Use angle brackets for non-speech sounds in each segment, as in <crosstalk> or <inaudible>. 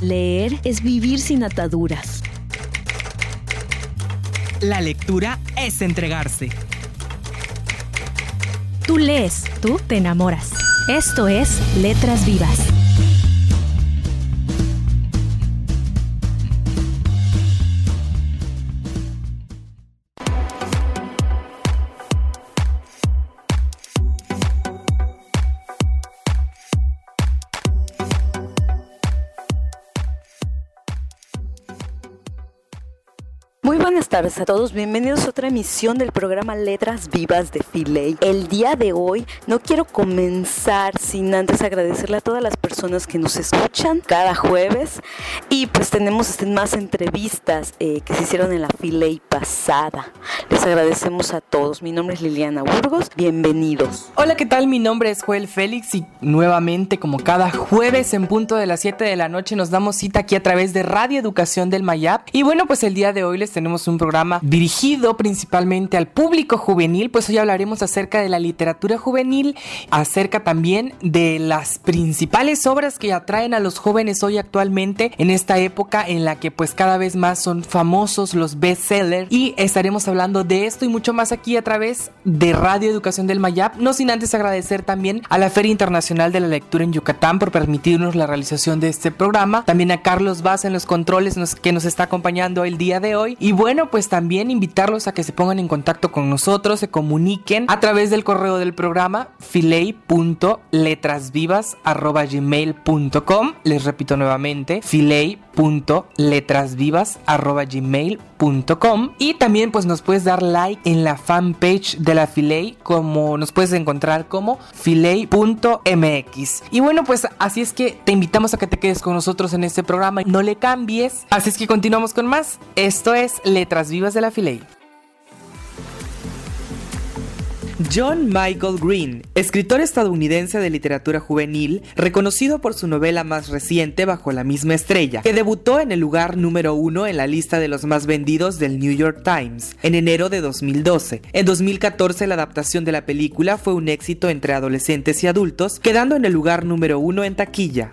Leer es vivir sin ataduras. La lectura es entregarse. Tú lees, tú te enamoras. Esto es Letras Vivas. Tardes a todos, bienvenidos a otra emisión del programa Letras Vivas de Filey. El día de hoy no quiero comenzar sin antes agradecerle a todas las personas que nos escuchan cada jueves y pues tenemos este, más entrevistas eh, que se hicieron en la Filey pasada. Les agradecemos a todos. Mi nombre es Liliana Burgos, bienvenidos. Hola, ¿qué tal? Mi nombre es Joel Félix y nuevamente como cada jueves en punto de las 7 de la noche nos damos cita aquí a través de Radio Educación del Mayap y bueno pues el día de hoy les tenemos un programa dirigido principalmente al público juvenil, pues hoy hablaremos acerca de la literatura juvenil, acerca también de las principales obras que atraen a los jóvenes hoy actualmente en esta época en la que pues cada vez más son famosos los bestsellers. Y estaremos hablando de esto y mucho más aquí a través de Radio Educación del Mayap, no sin antes agradecer también a la Feria Internacional de la Lectura en Yucatán por permitirnos la realización de este programa, también a Carlos Vaz en los controles que nos está acompañando el día de hoy. Y bueno bueno, pues también invitarlos a que se pongan en contacto con nosotros, se comuniquen a través del correo del programa filey.letrasvivas.gmail.com Les repito nuevamente, filey.letrasvivas.gmail.com Y también pues nos puedes dar like en la fanpage de la Filey, como nos puedes encontrar como filey.mx. Y bueno, pues así es que te invitamos a que te quedes con nosotros en este programa, no le cambies. Así es que continuamos con más. Esto es Letras Vivas de la Filey. John Michael Green, escritor estadounidense de literatura juvenil, reconocido por su novela más reciente Bajo la misma estrella, que debutó en el lugar número uno en la lista de los más vendidos del New York Times en enero de 2012. En 2014 la adaptación de la película fue un éxito entre adolescentes y adultos, quedando en el lugar número uno en taquilla.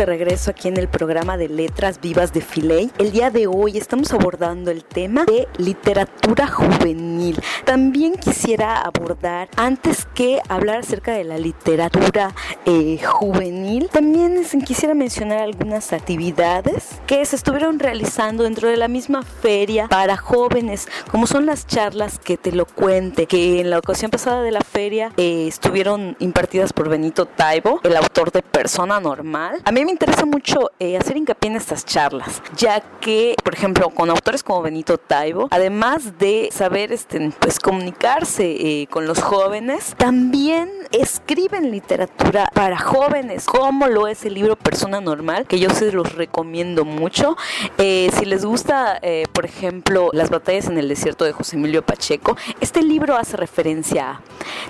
De regreso aquí en el programa de Letras Vivas de Filey. El día de hoy estamos abordando el tema de literatura juvenil. También quisiera abordar, antes que hablar acerca de la literatura eh, juvenil, también quisiera mencionar algunas actividades que se estuvieron realizando dentro de la misma feria para jóvenes, como son las charlas que te lo cuente, que en la ocasión pasada de la feria eh, estuvieron impartidas por Benito Taibo, el autor de Persona Normal. A mí me interesa mucho eh, hacer hincapié en estas charlas, ya que, por ejemplo, con autores como Benito Taibo, además de saber este, pues, comunicarse eh, con los jóvenes, también escriben literatura para jóvenes, como lo es el libro Persona Normal, que yo se los recomiendo mucho. Eh, si les gusta, por ejemplo, Las batallas en el desierto de José Emilio Pacheco, este libro hace referencia a.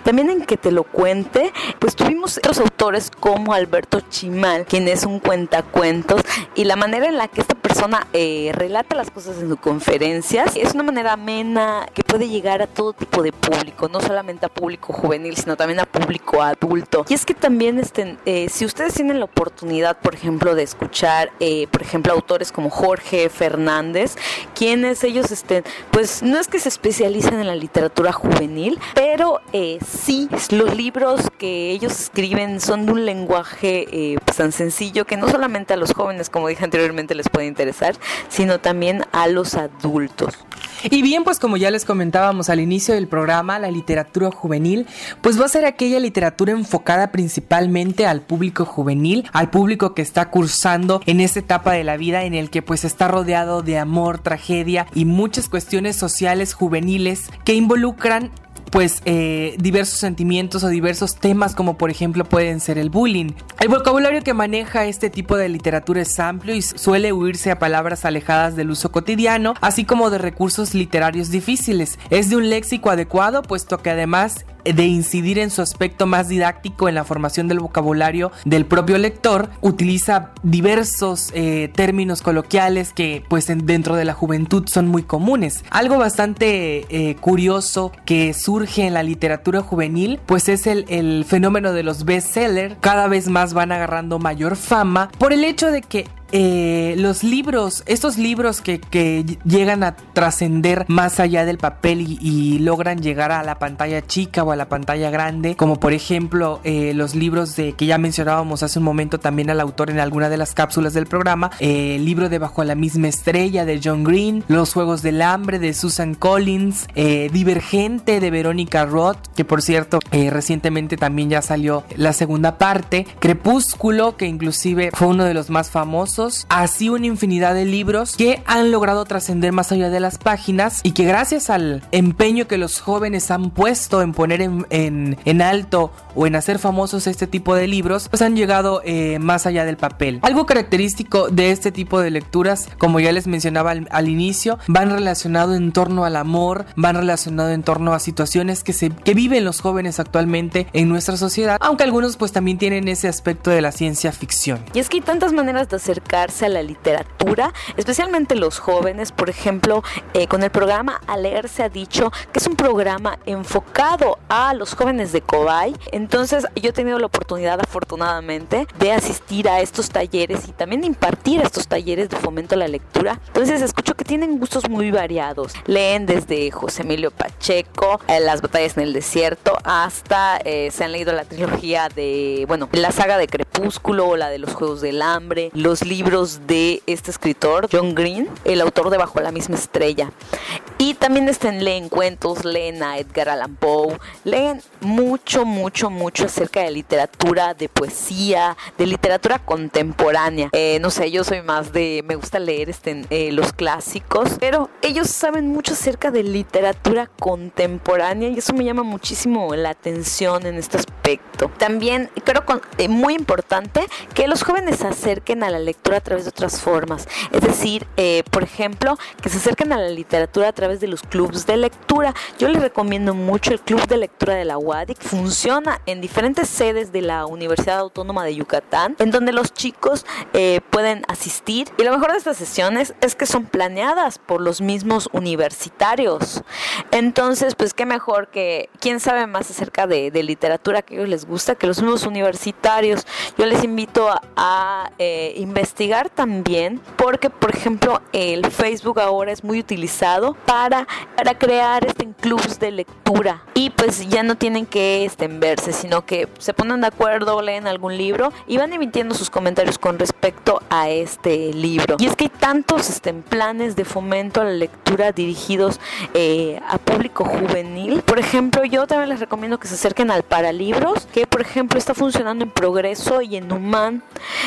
También en que te lo cuente, pues tuvimos otros autores como Alberto Chimal, quien es un cuentacuentos y la manera en la que esta persona eh, relata las cosas en sus conferencias es una manera amena que puede llegar a todo tipo de público, no solamente a público juvenil, sino también a público adulto. Y es que también, este, eh, si ustedes tienen la oportunidad, por ejemplo, de escuchar, eh, por ejemplo, autores como Jorge Fernández, quienes ellos, estén, pues no es que se especialicen en la literatura juvenil, pero sí, los libros que ellos escriben son de un lenguaje pues, tan sencillo que no solamente a los jóvenes, como dije anteriormente, les puede interesar, sino también a los adultos. Y bien, pues como ya les comentábamos al inicio del programa, la literatura juvenil, pues va a ser aquella literatura enfocada principalmente al público juvenil, al público que está cursando en esta etapa de la vida en el que pues está rodeado de amor, tragedia y muchas cuestiones sociales juveniles que involucran pues eh, diversos sentimientos o diversos temas como por ejemplo pueden ser el bullying. El vocabulario que maneja este tipo de literatura es amplio y suele huirse a palabras alejadas del uso cotidiano, así como de recursos literarios difíciles. Es de un léxico adecuado puesto que además de incidir en su aspecto más didáctico en la formación del vocabulario del propio lector, utiliza diversos eh, términos coloquiales que pues dentro de la juventud son muy comunes. Algo bastante eh, curioso que surge en la literatura juvenil pues es el, el fenómeno de los bestsellers. Cada vez más van agarrando mayor fama por el hecho de que eh, los libros, estos libros que, llegan a trascender más allá del papel y, logran llegar a la pantalla chica o a la pantalla grande, como por ejemplo eh, los libros de que ya mencionábamos hace un momento también al autor en alguna de las cápsulas del programa, eh, el libro de Bajo la misma estrella de John Green, Los Juegos del Hambre de Susan Collins, Divergente de Verónica Roth, que por cierto recientemente también ya salió la segunda parte, Crepúsculo, que inclusive fue uno de los más famosos, así una infinidad de libros que han logrado trascender más allá de las páginas y que gracias al empeño que los jóvenes han puesto en poner en, alto o en hacer famosos este tipo de libros, pues han llegado eh, más allá del papel. Algo característico de este tipo de lecturas, como ya les mencionaba al, inicio, van relacionado en torno al amor, van relacionado en torno a situaciones que, se, que viven los jóvenes actualmente en nuestra sociedad, aunque algunos pues también tienen ese aspecto de la ciencia ficción. Y es que hay tantas maneras de acercar a la literatura, especialmente los jóvenes. Por ejemplo, eh, con el programa A Leer se ha dicho que es un programa enfocado a los jóvenes de Cobay. Entonces yo he tenido la oportunidad afortunadamente de asistir a estos talleres y también impartir estos talleres de fomento a la lectura. Entonces escucho que tienen gustos muy variados. Leen desde José Emilio Pacheco, eh, Las batallas en el desierto, hasta eh, se han leído la trilogía de, bueno, la saga de Crepúsculo, la de los Juegos del Hambre, los libros libros de este escritor, John Green, el autor de Bajo la misma estrella. Y también estén, leen cuentos, leen a Edgar Allan Poe, leen mucho, mucho, mucho acerca de literatura, de poesía, de literatura contemporánea. Eh, no sé, yo soy más de, me gusta leer este, eh, los clásicos, pero ellos saben mucho acerca de literatura contemporánea y eso me llama muchísimo la atención en este aspecto. También creo que eh, muy importante que los jóvenes se acerquen a la lectura a través de otras formas. Es decir, eh, por ejemplo, que se acerquen a la literatura a través de los clubs de lectura. Yo les recomiendo mucho el Club de Lectura de la UADIC. Funciona en diferentes sedes de la Universidad Autónoma de Yucatán, en donde los chicos eh, pueden asistir. Y lo mejor de estas sesiones es que son planeadas por los mismos universitarios. Entonces, pues qué mejor que quién sabe más acerca de, literatura que a ellos les gusta que los mismos universitarios. Yo les invito a, eh, investigar investigar también porque, por ejemplo, el Facebook ahora es muy utilizado para, para crear este, clubs de lectura y pues ya no tienen que este, verse, sino que se ponen de acuerdo, leen algún libro y van emitiendo sus comentarios con respecto a este libro. Y es que hay tantos este, planes de fomento a la lectura dirigidos eh, a público juvenil. Por ejemplo, yo también les recomiendo que se acerquen al Paralibros, que por ejemplo está funcionando en Progreso y en Human.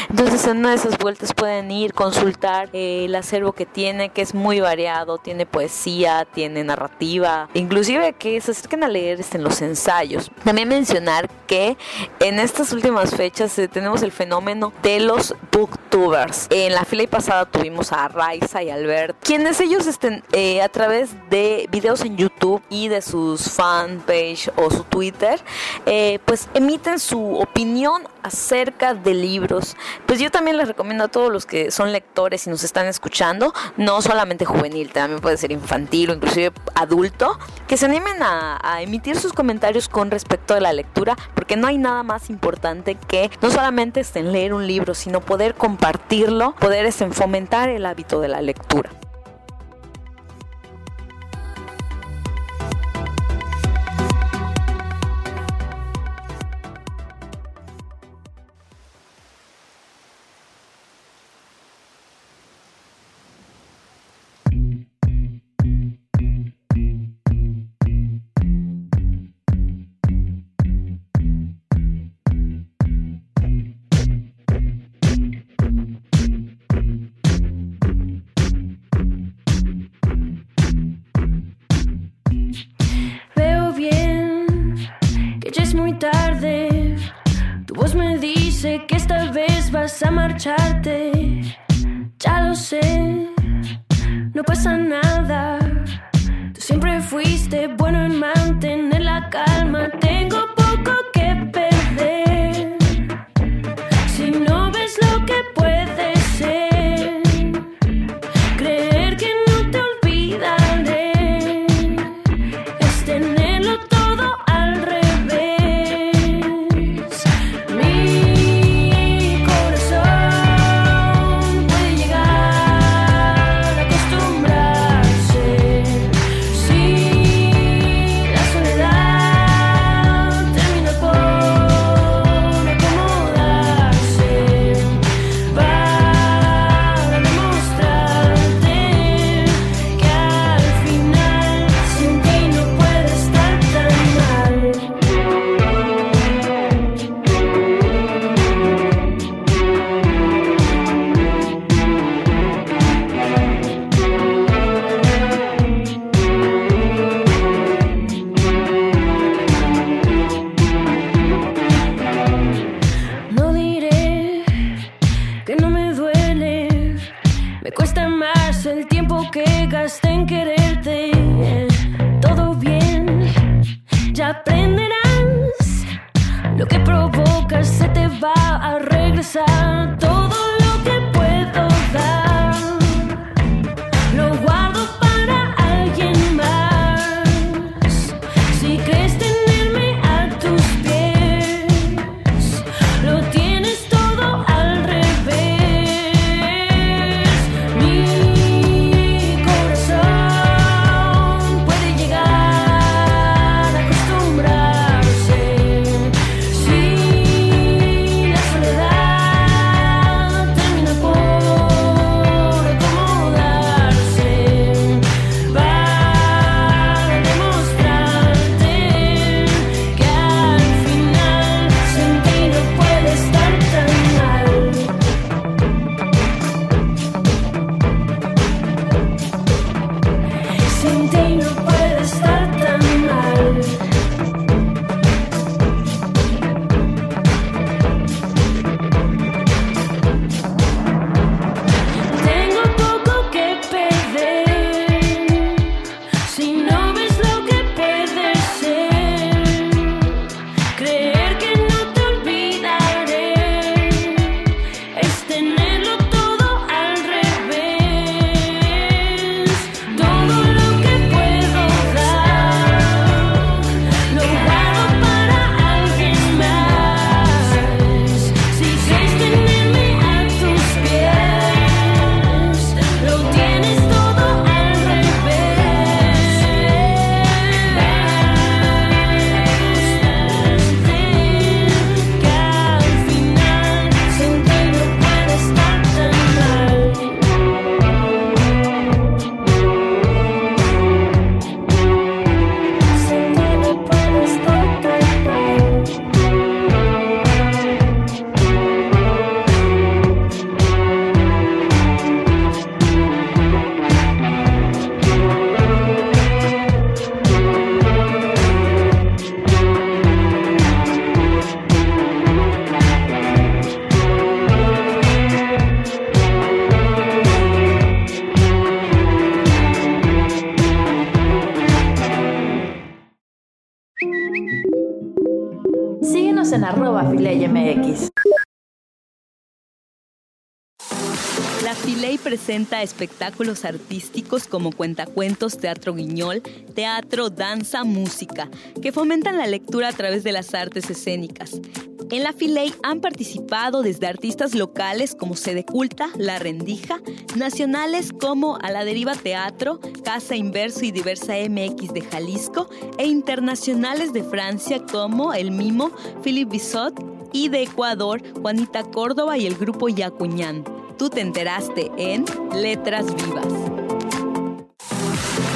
Entonces en una de esas vueltas pueden ir, consultar eh, el acervo que tiene, que es muy variado, tiene poesía, tiene narrativa, inclusive que se acerquen a leer este, en los ensayos. También mencionar que en estas últimas fechas eh, tenemos el fenómeno de los booktubers. En la fila y pasada tuvimos a Raiza y Quienes ellos estén eh, a través de videos en YouTube y de sus fanpage o su Twitter, pues emiten su opinión acerca de libros. Pues yo también les recomiendo a todos los que son lectores y nos están escuchando, no solamente juvenil, también puede ser infantil o inclusive adulto, que se animen a, emitir sus comentarios con respecto a la lectura, porque no hay nada más importante que no solamente estén leer un libro, sino poder compartirlo, poder fomentar el hábito de la lectura. A marcharte, ya lo sé, no pasa nada. Tú siempre fuiste bueno en mantener la calma, tengo en quererte. Todo bien, ya aprenderás. Lo que provocas se te va a regresar. La Filey presenta espectáculos artísticos como cuentacuentos, teatro guiñol, teatro, danza, música, que fomentan la lectura a través de las artes escénicas. En la Filey han participado desde artistas locales como Sede Culta, La Rendija, nacionales como A la Deriva Teatro, Casa Inverso y Diversa MX de Jalisco, e internacionales de Francia como El Mimo, Philippe Bissot, y de Ecuador, Juanita Córdoba y el grupo Yacuñán. Tú te enteraste en Letras Vivas.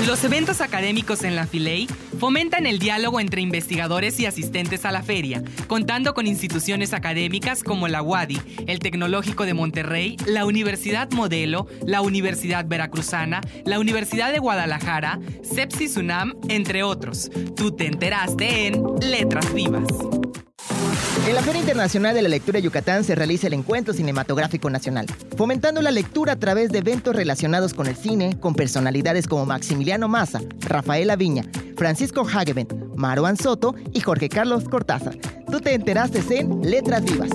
Los eventos académicos en la Filey fomentan el diálogo entre investigadores y asistentes a la feria, contando con instituciones académicas como la UADI, el Tecnológico de Monterrey, la Universidad Modelo, la Universidad Veracruzana, la Universidad de Guadalajara, Sepsis UNAM, entre otros. Tú te enteraste en Letras Vivas. En la Feria Internacional de la Lectura Yucatán se realiza el Encuentro Cinematográfico Nacional, fomentando la lectura a través de eventos relacionados con el cine, con personalidades como Maximiliano Massa, Rafael Viña, Francisco Hageben, Maruan Soto y Jorge Carlos Cortázar. Tú te enteraste en Letras Vivas.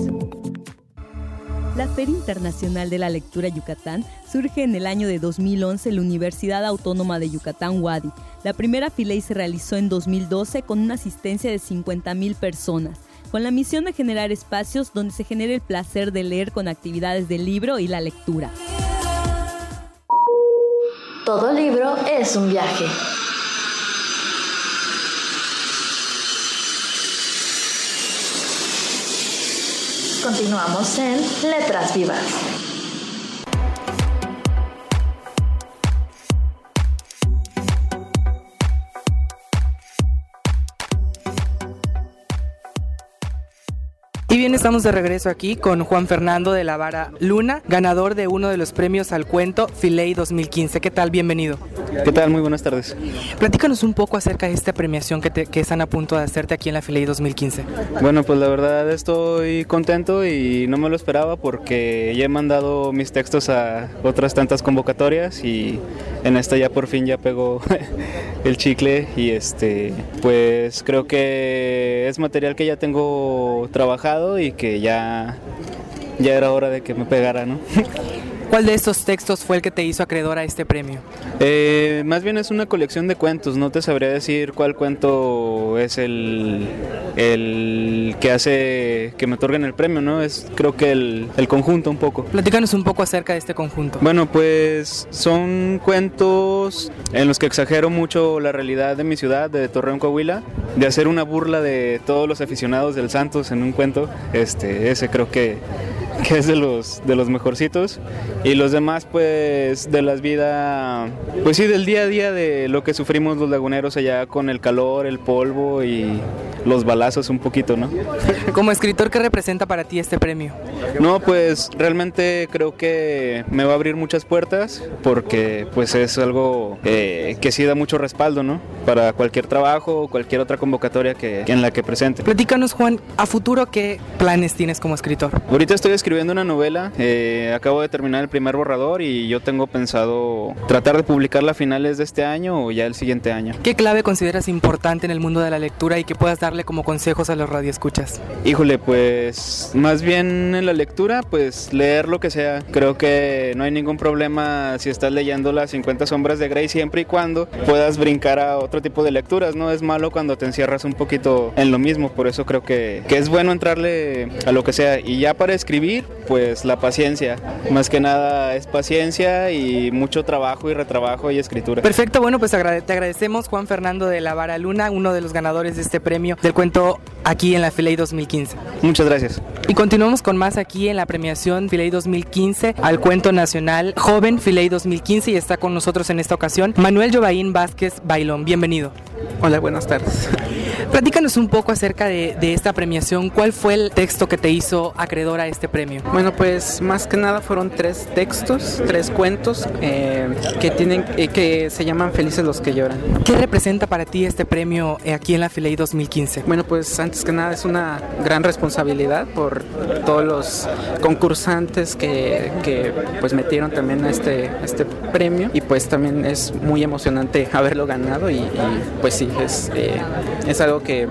La Feria Internacional de la Lectura Yucatán surge en el año de 2011 en la Universidad Autónoma de Yucatán, Wadi. La primera filey se realizó en 2012 con una asistencia de 50.000 personas con la misión de generar espacios donde se genere el placer de leer con actividades del libro y la lectura. Todo libro es un viaje. Continuamos en Letras Vivas. Bien, estamos de regreso aquí con Juan Fernando de la Vara Luna, ganador de uno de los premios al cuento Filey 2015. ¿Qué tal? Bienvenido. ¿Qué tal? Muy buenas tardes. Platícanos un poco acerca de esta premiación que, que están a punto de hacerte aquí en la Filey 2015. Bueno, pues la verdad estoy contento y no me lo esperaba porque ya he mandado mis textos a otras tantas convocatorias y en esta ya por fin ya pegó <laughs> el chicle y este pues creo que es material que ya tengo trabajado y que ya ya era hora de que me pegara, ¿no? <laughs> ¿Cuál de estos textos fue el que te hizo acreedor a este premio? Eh, más bien es una colección de cuentos, no te sabría decir cuál cuento es el, el que hace que me otorguen el premio, ¿no? Es creo que el, el conjunto un poco. Platícanos un poco acerca de este conjunto. Bueno, pues son cuentos en los que exagero mucho la realidad de mi ciudad, de Torreón, Coahuila, de hacer una burla de todos los aficionados del Santos en un cuento. Este, ese creo que <laughs> que es de los, de los mejorcitos. Y los demás, pues, de las vidas, pues sí, del día a día de lo que sufrimos los laguneros allá con el calor, el polvo y los balazos un poquito, ¿no? <laughs> Como escritor, ¿qué representa para ti este premio? No, pues realmente creo que me va a abrir muchas puertas porque pues es algo eh, que sí da mucho respaldo, ¿no? Para cualquier trabajo o cualquier otra convocatoria que, en la que presente. Platícanos, Juan, a futuro, ¿qué planes tienes como escritor? Ahorita estoy escribiendo una novela, eh, acabo de terminar el primer borrador y yo tengo pensado tratar de publicarla a finales de este año o ya el siguiente año. ¿Qué clave consideras importante en el mundo de la lectura y que puedas darle como consejos a los radioescuchas? Híjole, pues más bien en la lectura, pues leer lo que sea. Creo que no hay ningún problema si estás leyendo las 50 sombras de Grey siempre y cuando puedas brincar a otro tipo de lecturas. No es malo cuando te encierras un poquito en lo mismo, por eso creo que, que es bueno entrarle a lo que sea. Y ya para escribir, pues la paciencia. Más que nada es paciencia y mucho trabajo y retrabajo y escritura. Perfecto, bueno, pues te agradecemos Juan Fernando de la Vara Luna, uno de los ganadores de este premio del cuento aquí en la Filey 2015. Muchas gracias. Y continuamos con más aquí en la premiación Filey 2015 al cuento nacional Joven Filey 2015 y está con nosotros en esta ocasión Manuel Jovaín Vázquez Bailón. Bienvenido. Hola, buenas tardes. Platícanos un poco acerca de, de, esta premiación. ¿Cuál fue el texto que te hizo acreedor a este premio? Bueno, pues más que nada fueron tres textos, tres cuentos eh, que tienen eh, que se llaman Felices los que lloran. ¿Qué representa para ti este premio eh, aquí en la Filey 2015? Bueno, pues antes que nada es una gran responsabilidad por todos los concursantes que, que pues metieron también a este, este premio y pues también es muy emocionante haberlo ganado y, y pues sí, es, eh, es algo que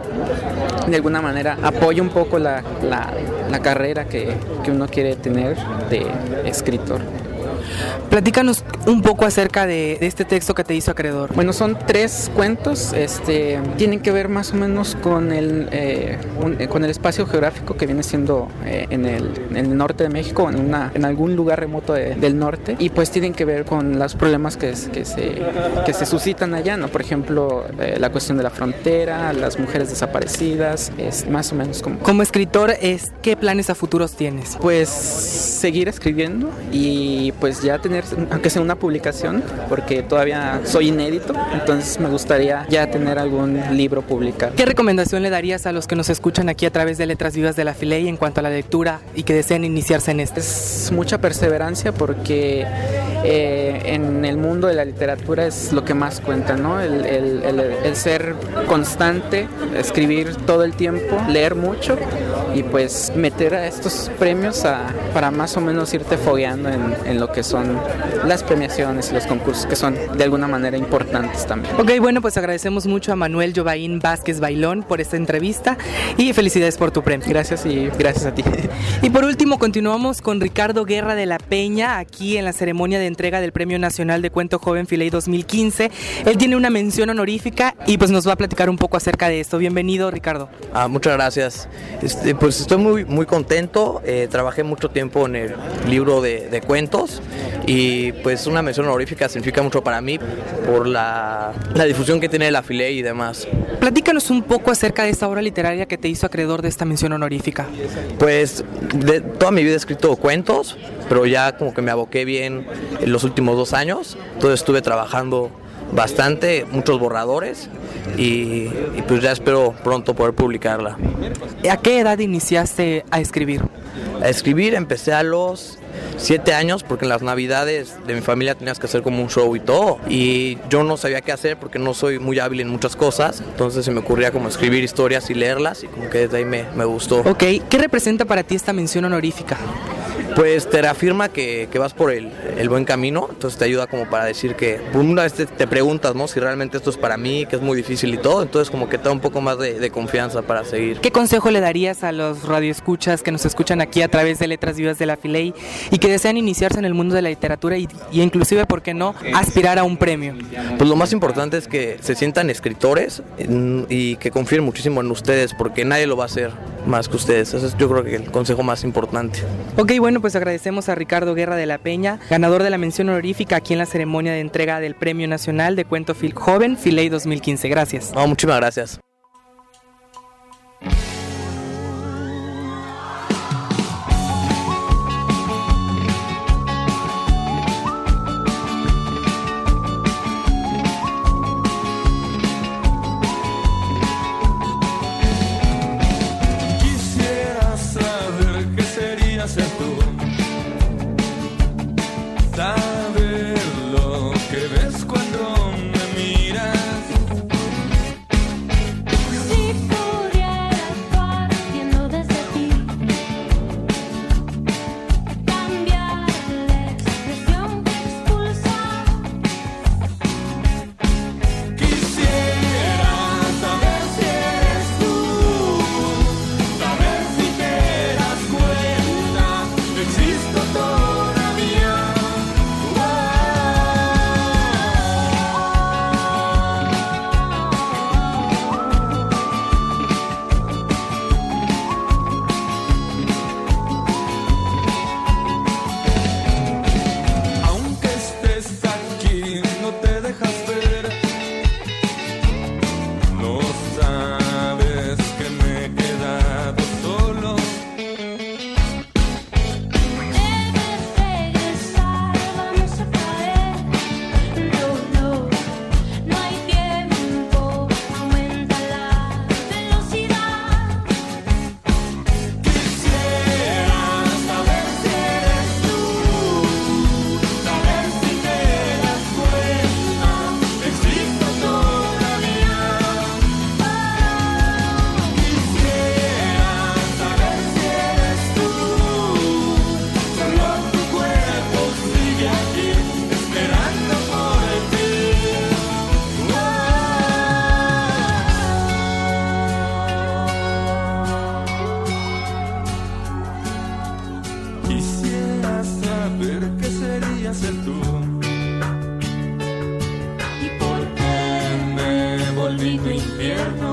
de alguna manera apoya un poco la, la, la carrera que, que uno quiere tener de escritor. Platícanos un poco acerca de, de, este texto que te hizo acreedor. Bueno, son tres cuentos, este, tienen que ver más o menos con el, eh, un, con el espacio geográfico que viene siendo eh, en, el, en, el, norte de México, en, una, en algún lugar remoto de, del norte, y pues tienen que ver con los problemas que, que, se, que se suscitan allá, ¿no? Por ejemplo, eh, la cuestión de la frontera, las mujeres desaparecidas, es más o menos como... Como escritor, es, ¿qué planes a futuros tienes? Pues seguir escribiendo y pues ya tener, aunque sea una publicación, porque todavía soy inédito, entonces me gustaría ya tener algún libro publicado. ¿Qué recomendación le darías a los que nos escuchan aquí a través de Letras Vivas de la Filey en cuanto a la lectura y que deseen iniciarse en este? Es mucha perseverancia porque eh, en el mundo de la literatura es lo que más cuenta, ¿no? El, el, el, el ser constante, escribir todo el tiempo, leer mucho y pues meter a estos premios para más o menos irte fogueando en, en, lo que son las premiaciones y los concursos que son de alguna manera importantes también. Ok, bueno, pues agradecemos mucho a Manuel Jovaín Vázquez Bailón por esta entrevista y felicidades por tu premio. Gracias y gracias a ti. Y por último, continuamos con Ricardo Guerra de la Peña aquí en la ceremonia de entrega del Premio Nacional de Cuento Joven Filey 2015. Él tiene una mención honorífica y pues nos va a platicar un poco acerca de esto. Bienvenido, Ricardo. Ah, muchas gracias. Este, pues estoy muy, muy contento. Eh, trabajé mucho tiempo en el libro de, de, cuentos y pues una mención honorífica significa mucho para mí por la, la difusión que tiene la Filey y demás. Platícanos un poco acerca de esta obra literaria que te hizo acreedor de esta mención honorífica. Pues de, toda mi vida he escrito cuentos, pero ya como que me aboqué bien en los últimos dos años. Entonces estuve trabajando bastante, muchos borradores y, y, pues ya espero pronto poder publicarla. ¿A qué edad iniciaste a escribir? A escribir empecé a los siete años porque en las navidades de mi familia tenías que hacer como un show y todo y yo no sabía qué hacer porque no soy muy hábil en muchas cosas entonces se me ocurría como escribir historias y leerlas y como que desde ahí me, me gustó. Ok, ¿qué representa para ti esta mención honorífica? Pues te reafirma que, que vas por el, el, buen camino, entonces te ayuda como para decir que una vez te, te, preguntas, ¿no? Si realmente esto es para mí, que es muy difícil y todo, entonces como que te da un poco más de, de confianza para seguir. ¿Qué consejo le darías a los radioescuchas que nos escuchan aquí a través de Letras Vivas de la Filey y que desean iniciarse en el mundo de la literatura y, y inclusive, ¿por qué no, aspirar a un premio? Pues lo más importante es que se sientan escritores y que confíen muchísimo en ustedes porque nadie lo va a hacer más que ustedes. Ese es yo creo que el consejo más importante. Ok, bueno, pues agradecemos a Ricardo Guerra de la Peña, ganador de la mención honorífica aquí en la ceremonia de entrega del Premio Nacional de Cuento Fil Joven Filey 2015. Gracias. No, muchísimas gracias. ser tú. ser tú. ¿Y por qué me volví tu infierno?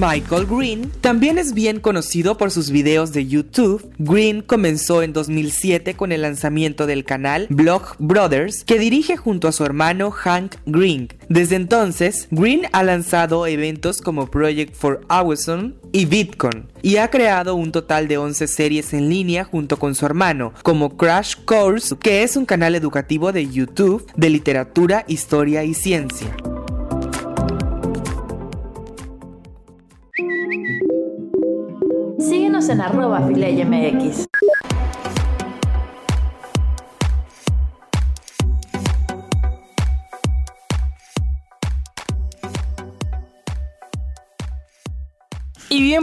Michael Green también es bien conocido por sus videos de YouTube. Green comenzó en 2007 con el lanzamiento del canal Blog Brothers que dirige junto a su hermano Hank Green. Desde entonces, Green ha lanzado eventos como Project for Awesome y Bitcoin y ha creado un total de 11 series en línea junto con su hermano, como Crash Course, que es un canal educativo de YouTube de literatura, historia y ciencia. En arroba FileiMX.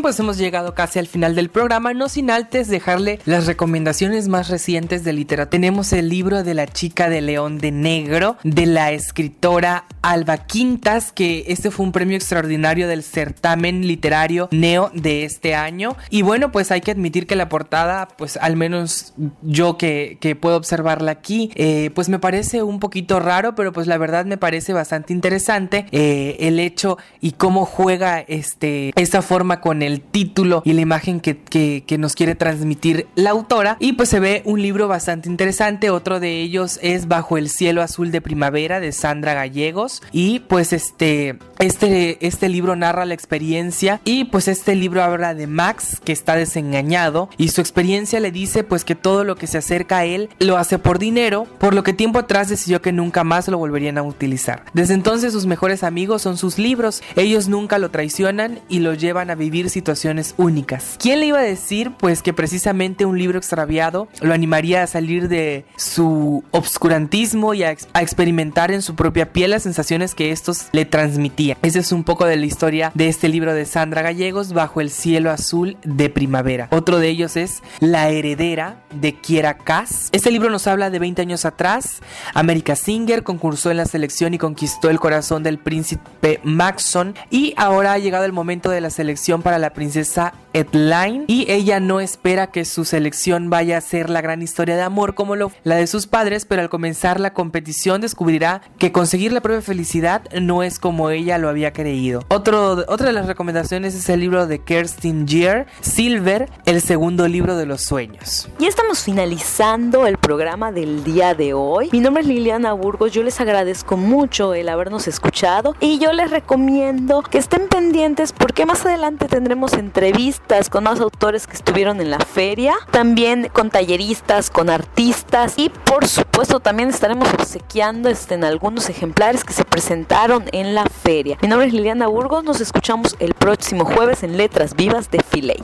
Pues hemos llegado casi al final del programa, no sin antes dejarle las recomendaciones más recientes de literatura. Tenemos el libro de la chica de León de Negro, de la escritora Alba Quintas, que este fue un premio extraordinario del certamen literario Neo de este año. Y bueno, pues hay que admitir que la portada, pues al menos yo que, que puedo observarla aquí, eh, pues me parece un poquito raro, pero pues la verdad me parece bastante interesante eh, el hecho y cómo juega este, esta forma con el título y la imagen que, que, que, nos quiere transmitir la autora. Y pues se ve un libro bastante interesante. Otro de ellos es Bajo el cielo azul de primavera de Sandra Gallegos. Y pues este, este, este libro narra la experiencia. Y pues este libro habla de Max que está desengañado. Y su experiencia le dice pues que todo lo que se acerca a él lo hace por dinero. Por lo que tiempo atrás decidió que nunca más lo volverían a utilizar. Desde entonces sus mejores amigos son sus libros. Ellos nunca lo traicionan y lo llevan a vivir situaciones únicas. ¿Quién le iba a decir pues que precisamente un libro extraviado lo animaría a salir de su obscurantismo y a, ex a experimentar en su propia piel las sensaciones que estos le transmitían? Ese es un poco de la historia de este libro de Sandra Gallegos, Bajo el cielo azul de primavera. Otro de ellos es La heredera de Kiera Cass. Este libro nos habla de 20 años atrás. America Singer concursó en la selección y conquistó el corazón del príncipe Maxon y ahora ha llegado el momento de la selección para la princesa Edline y ella no espera que su selección vaya a ser la gran historia de amor como lo, la de sus padres, pero al comenzar la competición descubrirá que conseguir la propia felicidad no es como ella lo había creído. Otro, otra de las recomendaciones es el libro de Kerstin Gier, Silver, el segundo libro de los sueños. Y estamos finalizando el programa del día de hoy. Mi nombre es Liliana Burgos, yo les agradezco mucho el habernos escuchado y yo les recomiendo que estén pendientes porque más adelante tendremos entrevistas con más autores que estuvieron en la feria, también con talleristas, con artistas y por supuesto también estaremos obsequiando este, en algunos ejemplares que se presentaron en la feria. Mi nombre es Liliana Burgos, nos escuchamos el próximo jueves en Letras Vivas de Filey.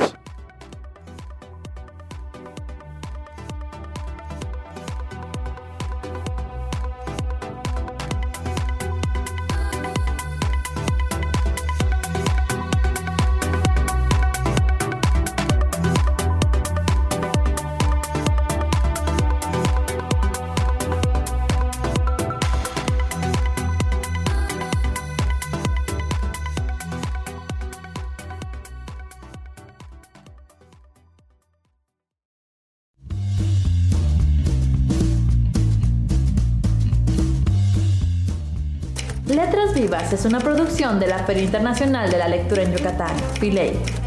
Es una producción de la Feria Internacional de la Lectura en Yucatán, Filey.